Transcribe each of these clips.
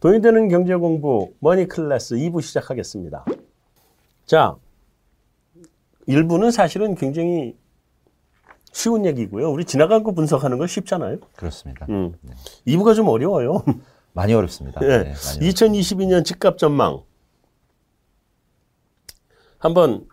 돈이 되는 경제 공부 머니 클래스 2부 시작하겠습니다. 자, 1부는 사실은 굉장히 쉬운 얘기고요. 우리 지나간 거 분석하는 거 쉽잖아요. 그렇습니다. 음. 2부가 좀 어려워요. 많이 어렵습니다. 예. 네, 많이 2022년 집값 전망. 한번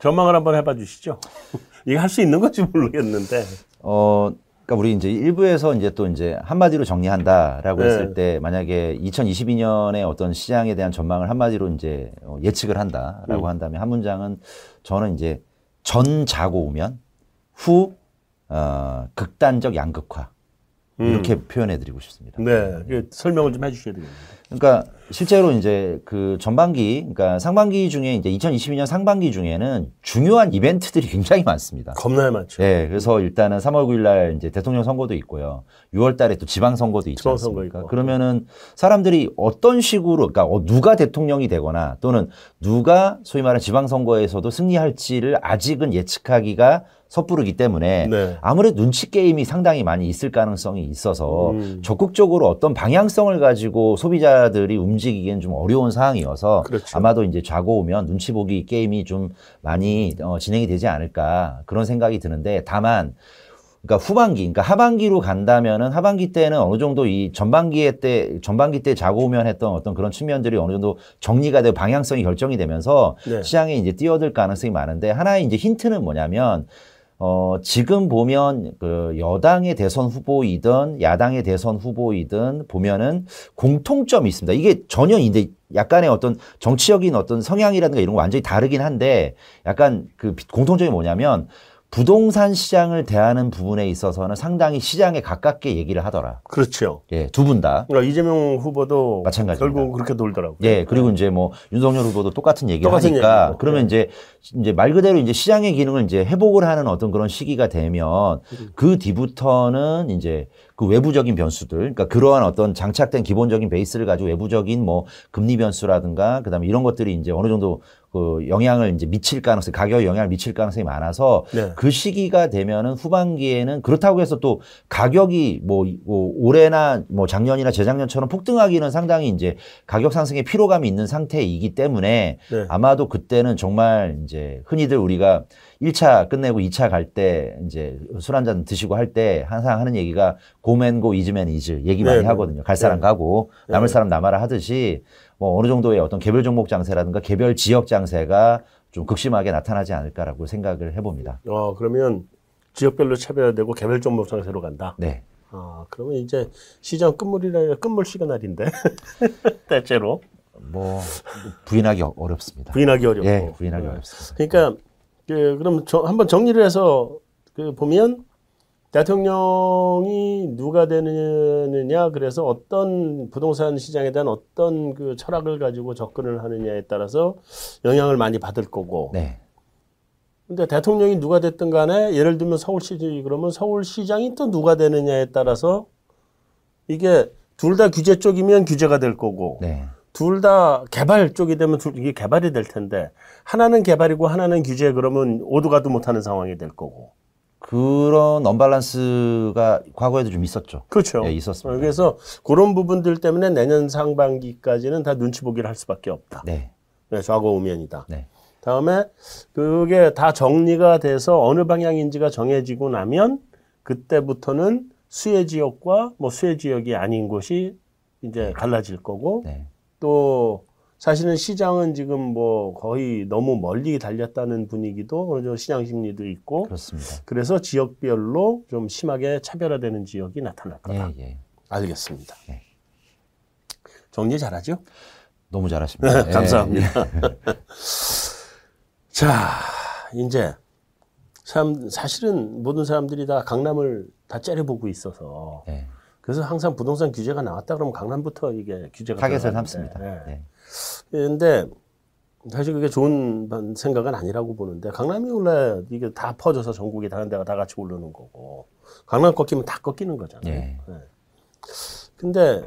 전망을 한번 해봐 주시죠. 이게 할수 있는 건지 모르겠는데. 어, 그러니까 우리 이제 일부에서 이제 또 이제 한마디로 정리한다라고 네. 했을 때 만약에 2022년에 어떤 시장에 대한 전망을 한마디로 이제 어, 예측을 한다라고 음. 한다면 한 문장은 저는 이제 전 자고 오면 후 어, 극단적 양극화 이렇게 표현해 드리고 싶습니다. 음. 네, 그 설명을 좀 해주셔야 되겠네요. 그러니까 실제로 이제 그 전반기, 그러니까 상반기 중에 이제 2022년 상반기 중에는 중요한 이벤트들이 굉장히 많습니다. 겁나게 많죠. 네, 그래서 일단은 3월 9일 날 이제 대통령 선거도 있고요. 6월 달에 또 지방 선거도 있지 지방선거 않습니까? 있고. 그러면은 사람들이 어떤 식으로 그러니까 어, 누가 대통령이 되거나 또는 누가 소위 말하는 지방 선거에서도 승리할지를 아직은 예측하기가 섣부르기 때문에 네. 아무래도 눈치 게임이 상당히 많이 있을 가능성이 있어서 음. 적극적으로 어떤 방향성을 가지고 소비자 들이 움직이기엔 좀 어려운 상황이어서 그렇죠. 아마도 이제 좌고 오면 눈치 보기 게임이 좀 많이 어, 진행이 되지 않을까 그런 생각이 드는데 다만 그러니까 후반기, 그러니까 하반기로 간다면은 하반기 때는 어느 정도 이 전반기에 때 전반기 때 자고 오면 했던 어떤 그런 측면들이 어느 정도 정리가 되고 방향성이 결정이 되면서 네. 시장에 이제 뛰어들 가능성이 많은데 하나의 이제 힌트는 뭐냐면 어, 지금 보면 그 여당의 대선 후보이든 야당의 대선 후보이든 보면은 공통점이 있습니다. 이게 전혀 이제 약간의 어떤 정치적인 어떤 성향이라든가 이런 거 완전히 다르긴 한데 약간 그 공통점이 뭐냐면 부동산 시장을 대하는 부분에 있어서는 상당히 시장에 가깝게 얘기를 하더라. 그렇죠. 예, 두 분 다. 그러니까 이재명 후보도 마찬가지입니다. 결국 그렇게 돌더라고요. 예, 그리고 이제 뭐 윤석열 후보도 똑같은 얘기를 똑같은 하니까 얘기고. 그러면 예. 이제 이제 말 그대로 이제 시장의 기능을 이제 회복을 하는 어떤 그런 시기가 되면 음. 그 뒤부터는 이제 그 외부적인 변수들, 그러니까 그러한 어떤 장착된 기본적인 베이스를 가지고 외부적인 뭐 금리 변수라든가 그다음에 이런 것들이 이제 어느 정도 그 영향을 이제 미칠 가능성, 가격에 영향을 미칠 가능성이 많아서 네. 그 시기가 되면은 후반기에는 그렇다고 해서 또 가격이 뭐, 뭐 올해나 뭐 작년이나 재작년처럼 폭등하기는 상당히 이제 가격 상승의 피로감이 있는 상태이기 때문에 네. 아마도 그때는 정말 이제 흔히들 우리가 1차 끝내고 2차 갈 때 이제 술 한 잔 드시고 할 때 항상 하는 얘기가 고맨고 이즈맨 이즈 얘기 많이 네, 네. 하거든요. 갈 사람 네. 가고 남을 네. 사람 남아라 하듯이 뭐 어느 정도의 어떤 개별 종목 장세라든가 개별 지역 장세가 좀 극심하게 나타나지 않을까라고 생각을 해봅니다. 어, 그러면 지역별로 차별화되고 개별 종목 장세로 간다. 네. 아, 그러면 이제 시장 끝물이라 끝물 시그널인데 대체로 뭐 부인하기 어- 어렵습니다. 부인하기 어렵고. 예, 부인하기 네. 어렵습니다. 그러니까 그, 그럼 저, 한번 정리를 해서 그 보면 대통령이 누가 되느냐 그래서 어떤 부동산 시장에 대한 어떤 그 철학을 가지고 접근을 하느냐에 따라서 영향을 많이 받을 거고 네. 근데 대통령이 누가 됐든 간에 예를 들면 서울시 그러면 서울시장이 또 누가 되느냐에 따라서 이게 둘 다 규제 쪽이면 규제가 될 거고 네. 둘다 개발 쪽이 되면 둘, 이게 개발이 될 텐데 하나는 개발이고 하나는 규제 그러면 오도 가도 못하는 상황이 될 거고 그런 언밸런스가 과거에도 좀 있었죠. 그렇죠. 예, 있었습니다. 어, 그래서 그런 부분들 때문에 내년 상반기까지는 다 눈치 보기를 할 수밖에 없다. 네. 네, 좌고 우면이다. 네. 다음에 그게 다 정리가 돼서 어느 방향인지가 정해지고 나면 그때부터는 수혜 지역과 뭐 수혜 지역이 아닌 곳이 이제 갈라질 거고 네. 또 사실은 시장은 지금 뭐 거의 너무 멀리 달렸다는 분위기도 어느 정도 시장 심리도 있고 그렇습니다. 그래서 지역별로 좀 심하게 차별화되는 지역이 나타날 거다. 예, 예. 알겠습니다. 네. 정리 잘하죠? 너무 잘하십니다. 예. 감사합니다. 자, 이제 참 사실은 모든 사람들이 다 강남을 다 째려보고 있어서 예. 그래서 항상 부동산 규제가 나왔다 그러면 강남부터 이게 규제가 타겟을 삼습니다. 근데 사실 그게 좋은 생각은 아니라고 보는데 강남이 원래 이게 다 퍼져서 전국에 다른 데가 다 같이 오르는 거고 강남 꺾이면 다 꺾이는 거잖아요. 예. 네. 근데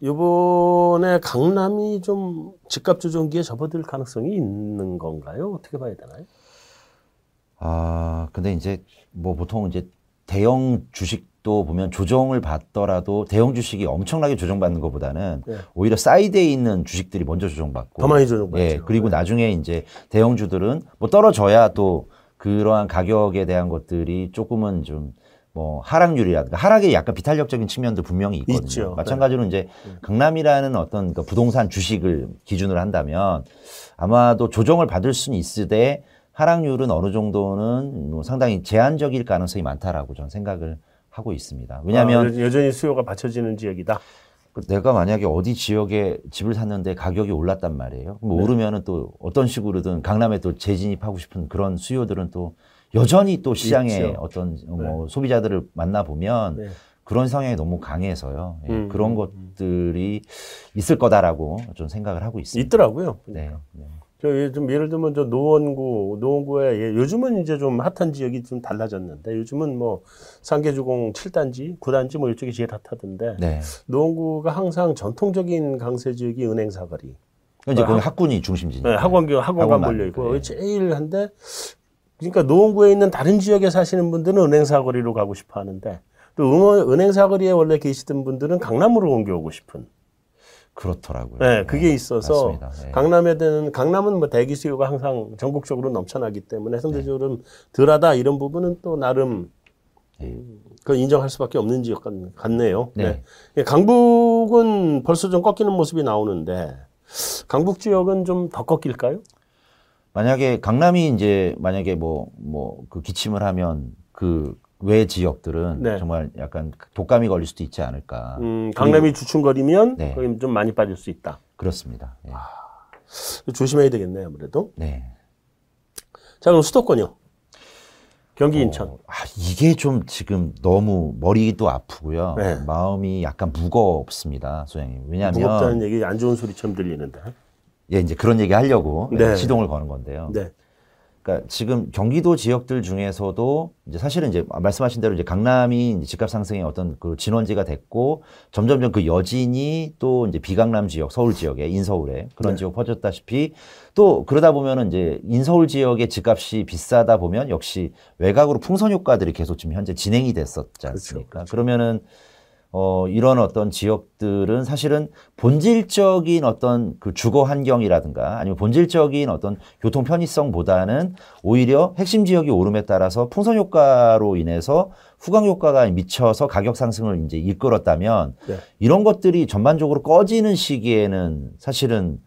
이번에 강남이 좀 집값 조정기에 접어들 가능성이 있는 건가요? 어떻게 봐야 되나요? 아, 근데 이제 뭐 보통 이제 대형 주식 주식도 보면 조정을 받더라도 대형 주식이 엄청나게 조정받는 것보다는 네. 오히려 사이드에 있는 주식들이 먼저 조정받고 더 많이 조정받죠. 예, 그리고 나중에 이제 대형주들은 뭐 떨어져야 또 그러한 가격에 대한 것들이 조금은 좀 뭐 하락률이라든가 하락에 약간 비탄력적인 측면도 분명히 있거든요. 있죠. 마찬가지로 이제 강남이라는 어떤 그 부동산 주식을 기준으로 한다면 아마도 조정을 받을 수는 있으되 하락률은 어느 정도는 뭐 상당히 제한적일 가능성이 많다라고 저는 생각을 하고 있습니다. 왜냐하면 아, 여- 여전히 수요가 받쳐지는 지역이다. 그 내가 만약에 어디 지역에 집을 샀는데 가격이 올랐단 말이에요. 그럼 네. 오르면은 또 어떤 식으로든 강남에 또 재진입하고 싶은 그런 수요들은 또 여전히 또 시장에 있죠. 어떤 뭐 소비자들을 만나 보면 네. 그런 성향이 너무 강해서요. 예, 음, 그런 음, 것들이 있을 거다라고 좀 생각을 하고 있습니다. 있더라고요. 네. 네. 저좀 예를 들면 저 노원구 노원구에 예, 요즘은 이제 좀 핫한 지역이 좀 달라졌는데 요즘은 뭐 상계주공 7단지, 9단지 뭐 이쪽이 제일 핫하던데 네. 노원구가 항상 전통적인 강세 지역이 은행 사거리, 이제 아, 거기 학군이 중심지니까. 네, 학원교 학원가 학원 몰려 있고 예. 제일 한데 그러니까 노원구에 있는 다른 지역에 사시는 분들은 은행 사거리로 가고 싶어 하는데 또 은행 사거리에 원래 계시던 분들은 강남으로 옮겨오고 싶은 그렇더라고요. 네, 그게 있어서 맞습니다. 네. 강남에 대한 강남은 뭐 대기 수요가 항상 전국적으로 넘쳐나기 때문에 상대적으로 덜하다 이런 부분은 또 나름 음, 그건 인정할 수밖에 없는 지역 같- 같네요. 네. 네. 강북은 벌써 좀 꺾이는 모습이 나오는데 강북 지역은 좀 더 꺾일까요? 만약에 강남이 이제 만약에 뭐 뭐 그 기침을 하면 그 외 지역들은 네. 정말 약간 독감이 걸릴 수도 있지 않을까. 음, 강남이 주춤거리면 네. 좀 많이 빠질 수 있다. 그렇습니다. 예. 조심해야 되겠네요, 아무래도. 네. 자, 그럼 수도권이요. 경기 인천. 어, 아, 이게 좀 지금 너무 머리도 아프고요. 네. 마음이 약간 무겁습니다, 소장님. 왜냐하면 무겁다는 얘기 안 좋은 소리처럼 들리는데. 예, 이제 그런 얘기 하려고 네. 시동을 거는 건데요. 네. 그러니까 지금 경기도 지역들 중에서도 이제 사실은 이제 말씀하신 대로 이제 강남이 이제 집값 상승의 어떤 그 진원지가 됐고 점점점 그 여진이 또 이제 비강남 지역, 서울 지역에 인서울에 그런 네. 지역 퍼졌다시피 또 그러다 보면은 이제 인서울 지역의 집값이 비싸다 보면 역시 외곽으로 풍선 효과들이 계속 지금 현재 진행이 됐었지 않습니까? 그렇죠. 그러면은 어, 이런 어떤 지역들은 사실은 본질적인 어떤 그 주거 환경이라든가 아니면 본질적인 어떤 교통 편의성보다는 오히려 핵심 지역이 오름에 따라서 풍선 효과로 인해서 후광 효과가 미쳐서 가격 상승을 이제 이끌었다면 네. 이런 것들이 전반적으로 꺼지는 시기에는 사실은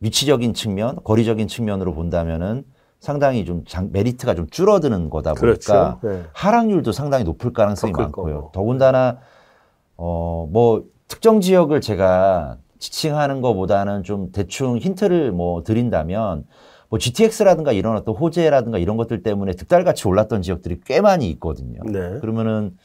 위치적인 측면, 거리적인 측면으로 본다면은 상당히 좀 장- 메리트가 좀 줄어드는 거다 보니까 그렇죠. 네. 하락률도 상당히 높을 가능성이 많고요. 거고. 더군다나 어 뭐 특정 지역을 제가 지칭하는 것보다는 좀 대충 힌트를 뭐 드린다면 뭐 GTX라든가 이런 어떤 호재라든가 이런 것들 때문에 득달같이 올랐던 지역들이 꽤 많이 있거든요. 네. 그러면은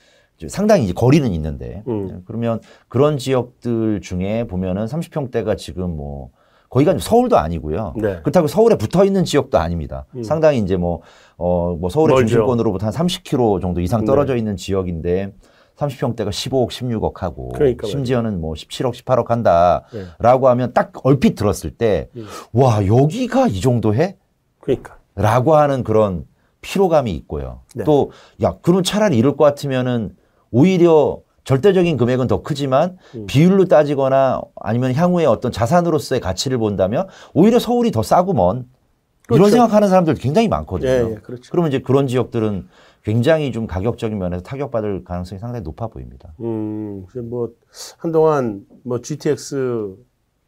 상당히 이제 거리는 있는데 음. 그러면 그런 지역들 중에 보면은 30평대가 지금 뭐 거기가 서울도 아니고요. 네. 그렇다고 서울에 붙어 있는 지역도 아닙니다. 상당히 이제 뭐, 어, 뭐 서울의 멀죠. 중심권으로부터 한 30km 정도 이상 네. 떨어져 있는 지역인데 30평대가 15억, 16억 하고 그러니까 심지어는 뭐 17억, 18억 한다라고 네. 하면 딱 얼핏 들었을 때 음. 와, 여기가 이 정도 해? 그러니까. 라고 하는 그런 피로감이 있고요. 네. 또, 야, 그럼 차라리 이럴 것 같으면은 오히려 절대적인 금액은 더 크지만 음. 비율로 따지거나 아니면 향후에 어떤 자산으로서의 가치를 본다면 오히려 서울이 더 싸고 먼 이런 그렇죠. 생각하는 사람들 굉장히 많거든요. 예, 예, 그렇죠. 그러면 이제 그런 지역들은 굉장히 좀 가격적인 면에서 타격받을 가능성이 상당히 높아 보입니다. 음, 뭐 한동안 뭐 GTX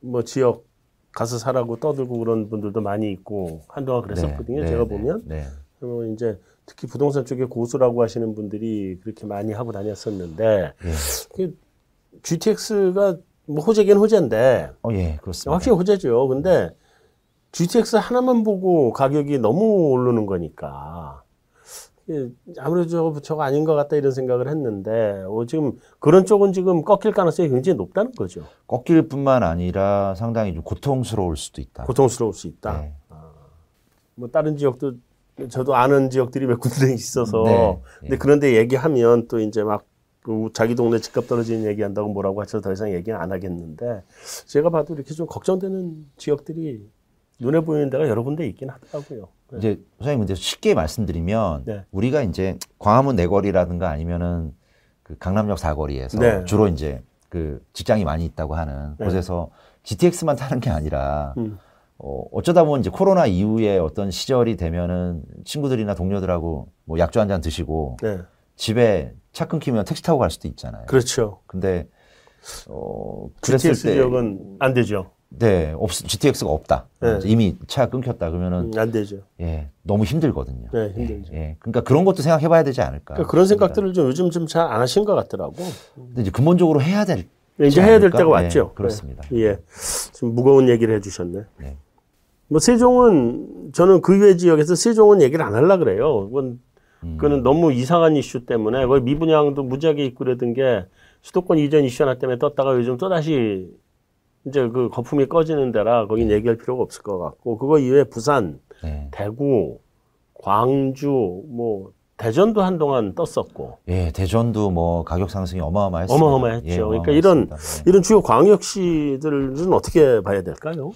뭐 지역 가서 사라고 떠들고 그런 분들도 많이 있고 한동안 그랬었거든요. 네, 제가 네, 보면 네. 그러면 이제 특히 부동산 쪽에 고수라고 하시는 분들이 그렇게 많이 하고 다녔었는데 예. 그 GTX가 뭐 호재긴 호재인데 어, 예, 그렇습니다. 확실히 호재죠. 근데 GTX 하나만 보고 가격이 너무 오르는 거니까 아무래도 저거, 저거 아닌 것 같다 이런 생각을 했는데 어, 지금 그런 쪽은 지금 꺾일 가능성이 굉장히 높다는 거죠. 꺾일 뿐만 아니라 상당히 좀 고통스러울 수도 있다. 고통스러울 수 있다. 네. 뭐 다른 지역도 저도 아는 지역들이 몇 군데 있어서 네. 근데 그런데 얘기하면 또 이제 막그 자기 동네 집값 떨어지는 얘기한다고 뭐라고 하셔서 더 이상 얘기는 안 하겠는데 제가 봐도 이렇게 좀 걱정되는 지역들이 눈에 보이는 데가 여러 군데 있긴 하더라고요. 네. 이제 선생님 근데 쉽게 말씀드리면 네. 우리가 이제 광화문 내거리라든가 아니면은 그 강남역 사거리에서 네. 주로 이제 그 직장이 많이 있다고 하는 네. 곳에서 GTX만 타는 게 아니라 음. 어, 어쩌다 보면 이제 코로나 이후에 어떤 시절이 되면은 친구들이나 동료들하고 뭐 약주 한 잔 드시고 네. 집에 차 끊기면 택시 타고 갈 수도 있잖아요. 그렇죠. 근데 어 그랬을 GTX 때 지역은 안 되죠. 네, 없 GTX가 없다. 네. 이미 차 끊겼다 그러면은 음, 안 되죠. 예, 너무 힘들거든요. 네, 힘들죠. 예, 예. 그러니까 그런 것도 생각해 봐야 되지 않을까. 그러니까 그런 생각들을 좀 요즘 좀 잘 안 하신 것 같더라고. 근데 이제 근본적으로 해야 될 이제 해야 될? 때가 네, 왔죠. 그렇습니다. 네. 예. 좀 무거운 얘기를 해 주셨네. 네. 뭐 세종은 저는 그 외 지역에서 세종은 얘기를 안 하려 그래요. 그건 음. 그거는 너무 이상한 이슈 때문에 거의 미분양도 무지하게 그러던 게 수도권 이전 이슈 하나 때문에 떴다가 요즘 또 다시 이제 그 거품이 꺼지는 데라 거긴 얘기할 필요가 없을 것 같고 그거 이외에 부산, 네. 대구, 광주, 뭐 대전도 한동안 떴었고 예, 대전도 뭐 가격 상승이 어마어마했습니다. 어마어마했죠. 예, 그러니까 이런. 네. 이런 주요 광역시들은 어떻게 봐야 될까요?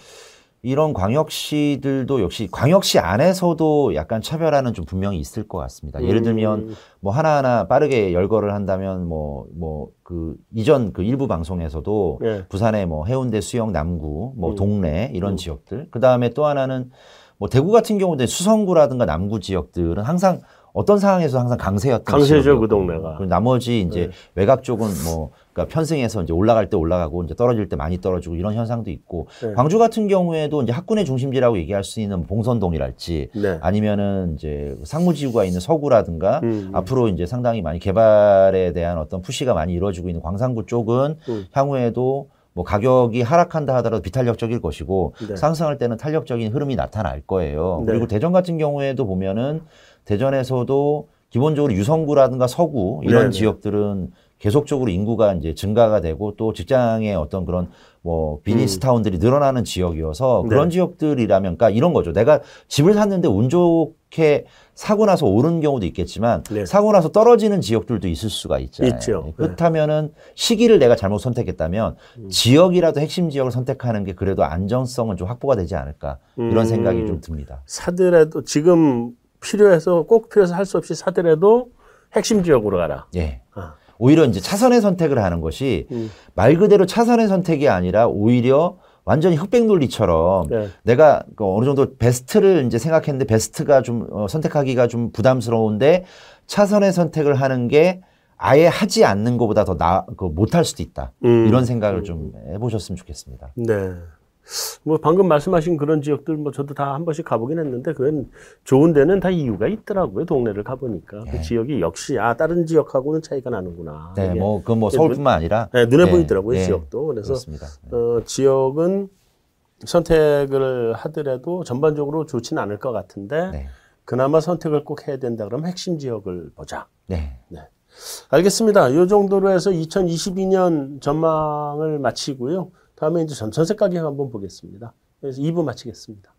이런 광역시들도 역시 광역시 안에서도 약간 차별화는 좀 분명히 있을 것 같습니다. 예를 들면 음, 뭐 하나하나 빠르게 열거를 한다면 뭐 뭐 그 이전 그 일부 방송에서도 예. 부산의 뭐 해운대 수영 남구 뭐 음. 동래 이런 음. 지역들 그 다음에 또 하나는 뭐 대구 같은 경우도 수성구라든가 남구 지역들은 항상 어떤 상황에서 항상 강세였던 강세죠, 그 동네가. 그리고 나머지 이제 네. 외곽 쪽은 뭐 그러니까 편승해서 이제 올라갈 때 올라가고 이제 떨어질 때 많이 떨어지고 이런 현상도 있고 네. 광주 같은 경우에도 이제 학군의 중심지라고 얘기할 수 있는 봉선동이랄지 네. 아니면은 이제 상무지구가 있는 서구라든가 음. 앞으로 이제 상당히 많이 개발에 대한 어떤 푸시가 많이 이루어지고 있는 광산구 쪽은 음. 향후에도 뭐 가격이 하락한다 하더라도 비탄력적일 것이고 네. 상승할 때는 탄력적인 흐름이 나타날 거예요. 네. 그리고 대전 같은 경우에도 보면은 대전에서도 기본적으로 유성구라든가 서구 이런 네, 네. 지역들은 계속적으로 인구가 이제 증가가 되고 또 직장의 어떤 그런 뭐 비즈니스 타운들이 늘어나는 지역이어서 음. 네. 그런 지역들이라면 그러니까 이런 거죠. 내가 집을 샀는데 운 좋게 사고 나서 오른 경우도 있겠지만 네. 사고 나서 떨어지는 지역들도 있을 수가 있잖아요. 있죠. 네. 그렇다면은 시기를 내가 잘못 선택했다면 음. 지역이라도 핵심 지역을 선택하는 게 그래도 안정성은 좀 확보가 되지 않을까 이런 음. 생각이 좀 듭니다. 사더라도 지금 필요해서 꼭 필요해서 할 수 없이 사더라도 핵심 지역으로 가라. 예. 아. 오히려 이제 차선의 선택을 하는 것이 음. 말 그대로 차선의 선택이 아니라 오히려 완전히 흑백 논리처럼 네. 내가 그 어느 정도 베스트를 이제 생각했는데 베스트가 좀 어, 선택하기가 좀 부담스러운데 차선의 선택을 하는 게 아예 하지 않는 것보다 더 나, 그 못할 수도 있다. 음. 이런 생각을 좀 해보셨으면 좋겠습니다. 네. 뭐 방금 말씀하신 그런 지역들 뭐 저도 다 한 번씩 가보긴 했는데 그건 좋은 데는 다 이유가 있더라고요. 동네를 가보니까 그 네. 지역이 역시 아 다른 지역하고는 차이가 나는구나. 네, 뭐, 그건 뭐 이게 서울뿐만 아니라. 네, 눈에 네, 보이더라고요 네, 지역도. 그래서 그렇습니다. 네. 어, 지역은 선택을 하더라도 전반적으로 좋지는 않을 것 같은데 네. 그나마 선택을 꼭 해야 된다 그러면 핵심 지역을 보자. 네. 알겠습니다. 이 정도로 해서 2022년 전망을 마치고요. 다음에 이제 전선세 가격 한번 보겠습니다. 그래서 2부 마치겠습니다.